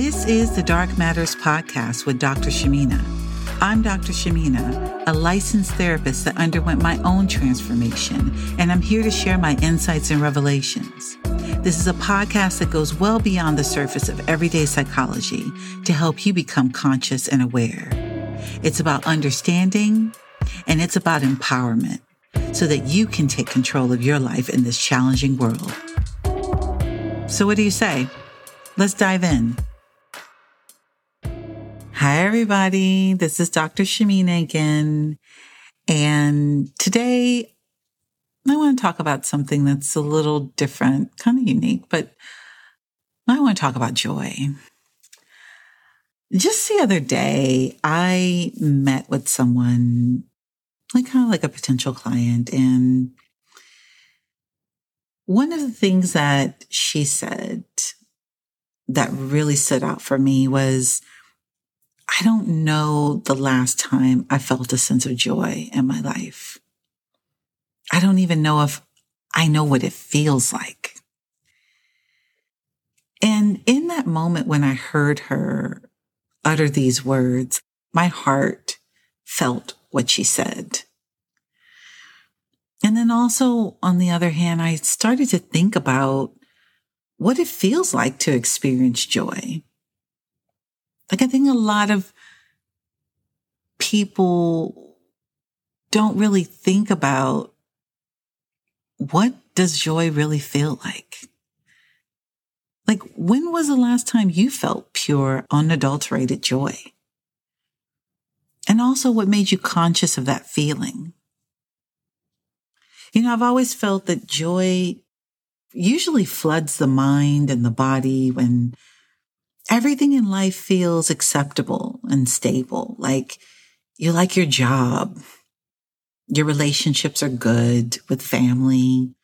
This is the Dark Matters Podcast with Dr. Shemena. I'm Dr. Shemena, a licensed therapist that underwent my own transformation, and I'm here to share my insights and revelations. This is a podcast that goes well beyond the surface of everyday psychology to help you become conscious and aware. It's about understanding and it's about empowerment so that you can take control of your life in this challenging world. So, what do you say? Let's dive in. Hi, everybody. This is Dr. Shemena again. And today I want to talk about something that's a little different, kind of unique, but I want to talk about joy. Just the other day, I met with someone, like kind of like a potential client, and one of the things that she said that really stood out for me was I don't know the last time I felt a sense of joy in my life. I don't even know if I know what it feels like. And in that moment when I heard her utter these words, my heart felt what she said. And then also, on the other hand, I started to think about what it feels like to experience joy. Like, I think a lot of people don't really think about what does joy really feel like? Like, when was the last time you felt pure, unadulterated joy? And also, what made you conscious of that feeling? You know, I've always felt that joy usually floods the mind and the body when everything in life feels acceptable and stable. Like you like your job, your relationships are good with family,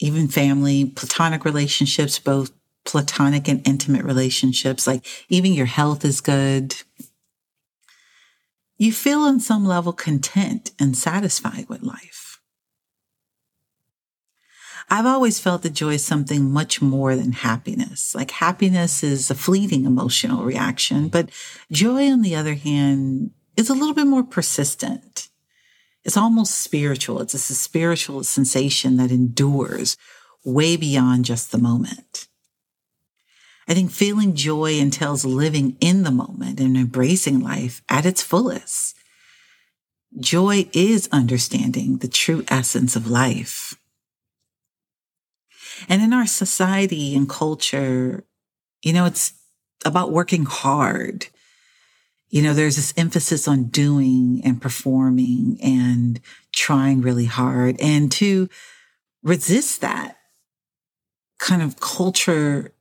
even family, platonic relationships, both platonic and intimate relationships, like even your health is good. You feel on some level content and satisfied with life. I've always felt that joy is something much more than happiness. Like happiness is a fleeting emotional reaction, but joy, on the other hand, is a little bit more persistent. It's almost spiritual. It's a spiritual sensation that endures way beyond just the moment. I think feeling joy entails living in the moment and embracing life at its fullest. Joy is understanding the true essence of life. And in our society and culture, you know, it's about working hard. You know, there's this emphasis on doing and performing and trying really hard. And to resist that kind of culture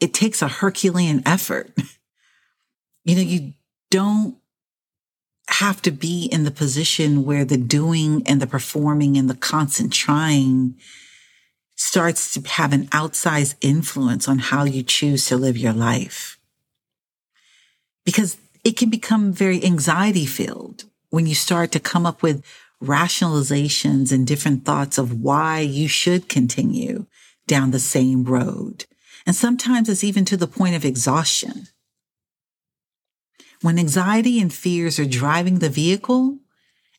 it takes a Herculean effort. You know, you don't have to be in the position where the doing and the performing and the constant trying starts to have an outsized influence on how you choose to live your life. Because it can become very anxiety filled when you start to come up with rationalizations and different thoughts of why you should continue down the same road and sometimes it's even to the point of exhaustion. When anxiety and fears are driving the vehicle,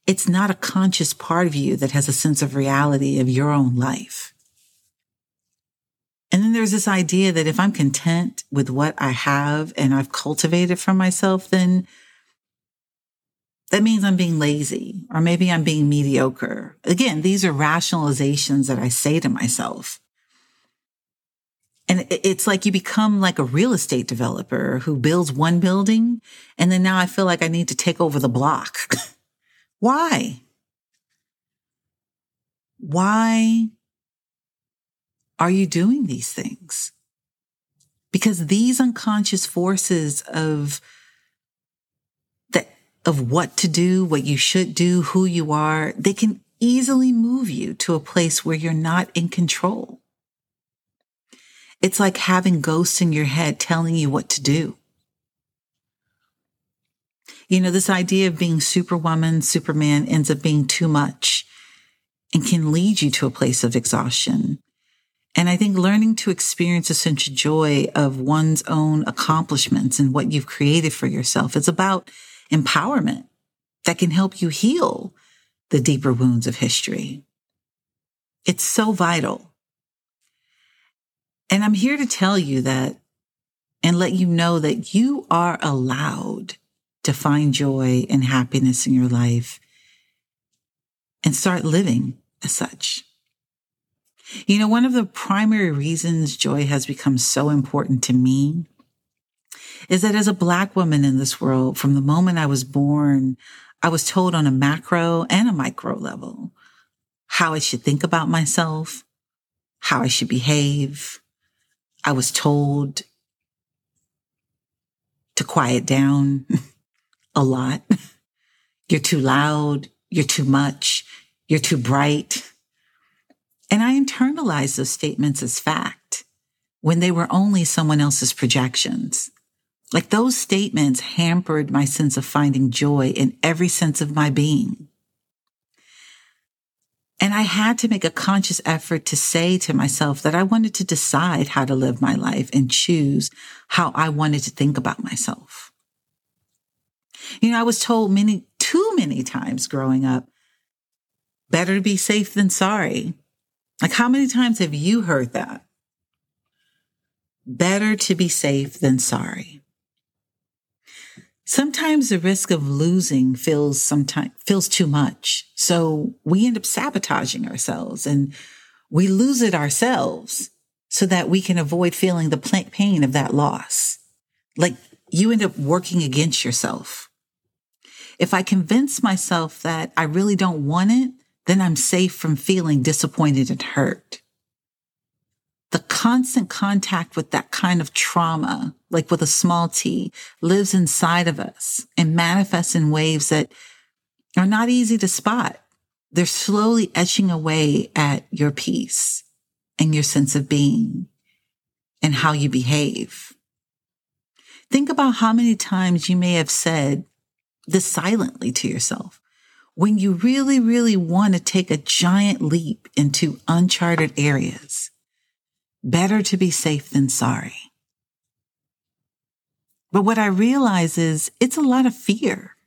it's not a conscious part of you that has a sense of reality of your own life. And then there's this idea that if I'm content with what I have and I've cultivated for myself, then that means I'm being lazy or maybe I'm being mediocre. Again, these are rationalizations that I say to myself. And it's like you become like a real estate developer who builds one building. And then now I feel like I need to take over the block. Why? Why are you doing these things? Because these unconscious forces of that, of what to do, what you should do, who you are, they can easily move you to a place where you're not in control. It's like having ghosts in your head telling you what to do. You know, this idea of being superwoman, superman ends up being too much and can lead you to a place of exhaustion. And I think learning to experience a sense of joy of one's own accomplishments and what you've created for yourself is about empowerment that can help you heal the deeper wounds of history. It's so vital. And I'm here to tell you that and let you know that you are allowed to find joy and happiness in your life and start living as such. You know, one of the primary reasons joy has become so important to me is that as a black woman in this world, from the moment I was born, I was told on a macro and a micro level how I should think about myself, how I should behave. I was told to quiet down a lot. You're too loud. You're too much. You're too bright. And I internalized those statements as fact when they were only someone else's projections. Like those statements hampered my sense of finding joy in every sense of my being. And I had to make a conscious effort to say to myself that I wanted to decide how to live my life and choose how I wanted to think about myself. You know, I was told many, too many times growing up, better to be safe than sorry. Like, how many times have you heard that? Better to be safe than sorry. Sometimes the risk of losing feels sometimes feels too much. So we end up sabotaging ourselves and we lose it ourselves so that we can avoid feeling the pain of that loss. Like you end up working against yourself. If I convince myself that I really don't want it, then I'm safe from feeling disappointed and hurt. The constant contact with that kind of trauma, like with a small t, lives inside of us and manifests in waves that are not easy to spot. They're slowly etching away at your peace and your sense of being and how you behave. Think about how many times you may have said this silently to yourself when you really, really want to take a giant leap into uncharted areas. Better to be safe than sorry. But what I realize is it's a lot of fear.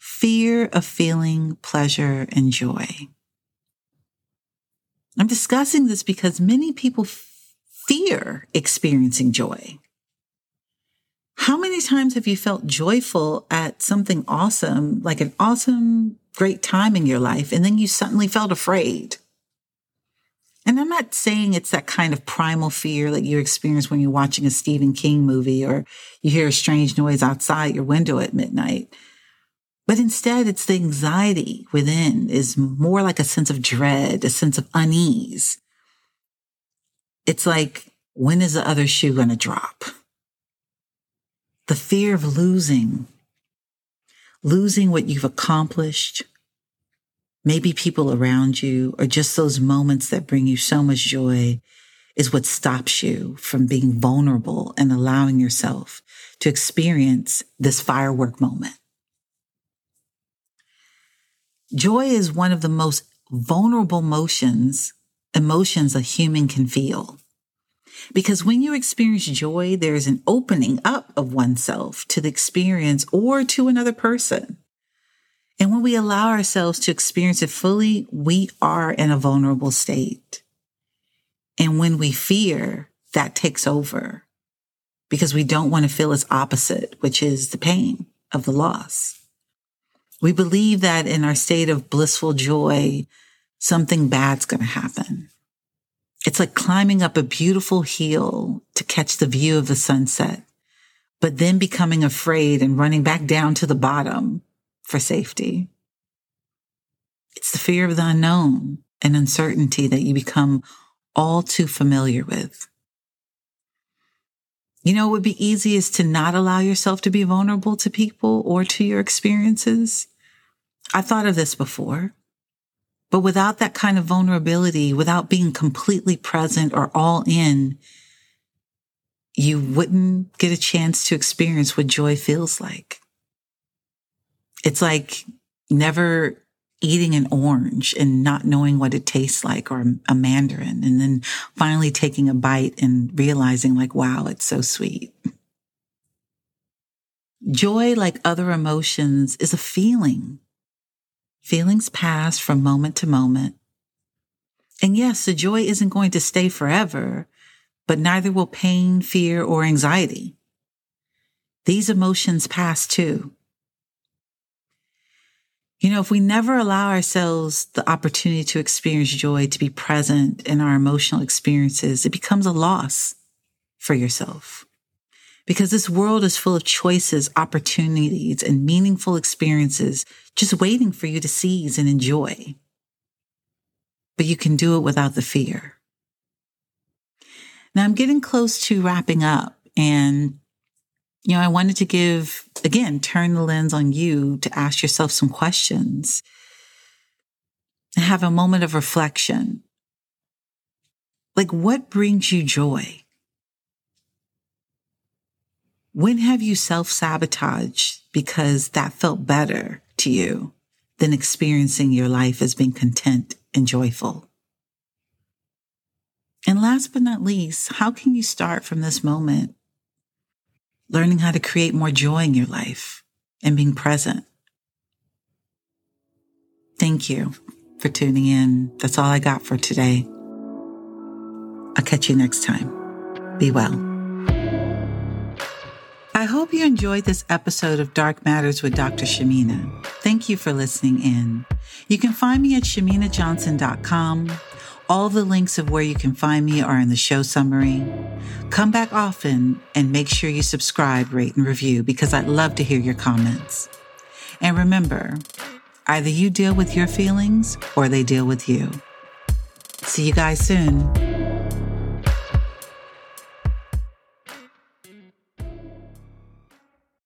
Fear of feeling pleasure and joy. I'm discussing this because many people fear experiencing joy. How many times have you felt joyful at something awesome, like an awesome, great time in your life, and then you suddenly felt afraid? And I'm not saying it's that kind of primal fear that you experience when you're watching a Stephen King movie or you hear a strange noise outside your window at midnight. But instead, it's the anxiety within is more like a sense of dread, a sense of unease. It's like, when is the other shoe going to drop? The fear of losing, losing what you've accomplished, maybe people around you, or just those moments that bring you so much joy is what stops you from being vulnerable and allowing yourself to experience this firework moment. Joy is one of the most vulnerable emotions, emotions a human can feel. Because when you experience joy, there is an opening up of oneself to the experience or to another person. And when we allow ourselves to experience it fully, we are in a vulnerable state. And when we fear, that takes over because we don't want to feel its opposite, which is the pain of the loss. We believe that in our state of blissful joy, something bad's going to happen. It's like climbing up a beautiful hill to catch the view of the sunset, but then becoming afraid and running back down to the bottom for safety. It's the fear of the unknown and uncertainty that you become all too familiar with. You know, it would be easiest to not allow yourself to be vulnerable to people or to your experiences. I thought of this before. But without that kind of vulnerability, without being completely present or all in, you wouldn't get a chance to experience what joy feels like. It's like never eating an orange and not knowing what it tastes like or a mandarin and then finally taking a bite and realizing like, wow, it's so sweet. Joy, like other emotions, is a feeling. Feelings pass from moment to moment. And yes, the joy isn't going to stay forever, but neither will pain, fear, or anxiety. These emotions pass too. You know, if we never allow ourselves the opportunity to experience joy, to be present in our emotional experiences, it becomes a loss for yourself. Because this world is full of choices, opportunities, and meaningful experiences just waiting for you to seize and enjoy. But you can do it without the fear. Now I'm getting close to wrapping up and you know, I wanted to give, again, turn the lens on you to ask yourself some questions have a moment of reflection. Like, what brings you joy? When have you self sabotaged because that felt better to you than experiencing your life as being content and joyful? And last but not least, how can you start from this moment learning how to create more joy in your life and being present. Thank you for tuning in. That's all I got for today. I'll catch you next time. Be well. I hope you enjoyed this episode of Dark Matters with Dr. Shemena. Thank you for listening in. You can find me at shemenajohnson.com all the links of where you can find me are in the show summary. Come back often and make sure you subscribe, rate, and review because I'd love to hear your comments. And remember, either you deal with your feelings or they deal with you. See you guys soon.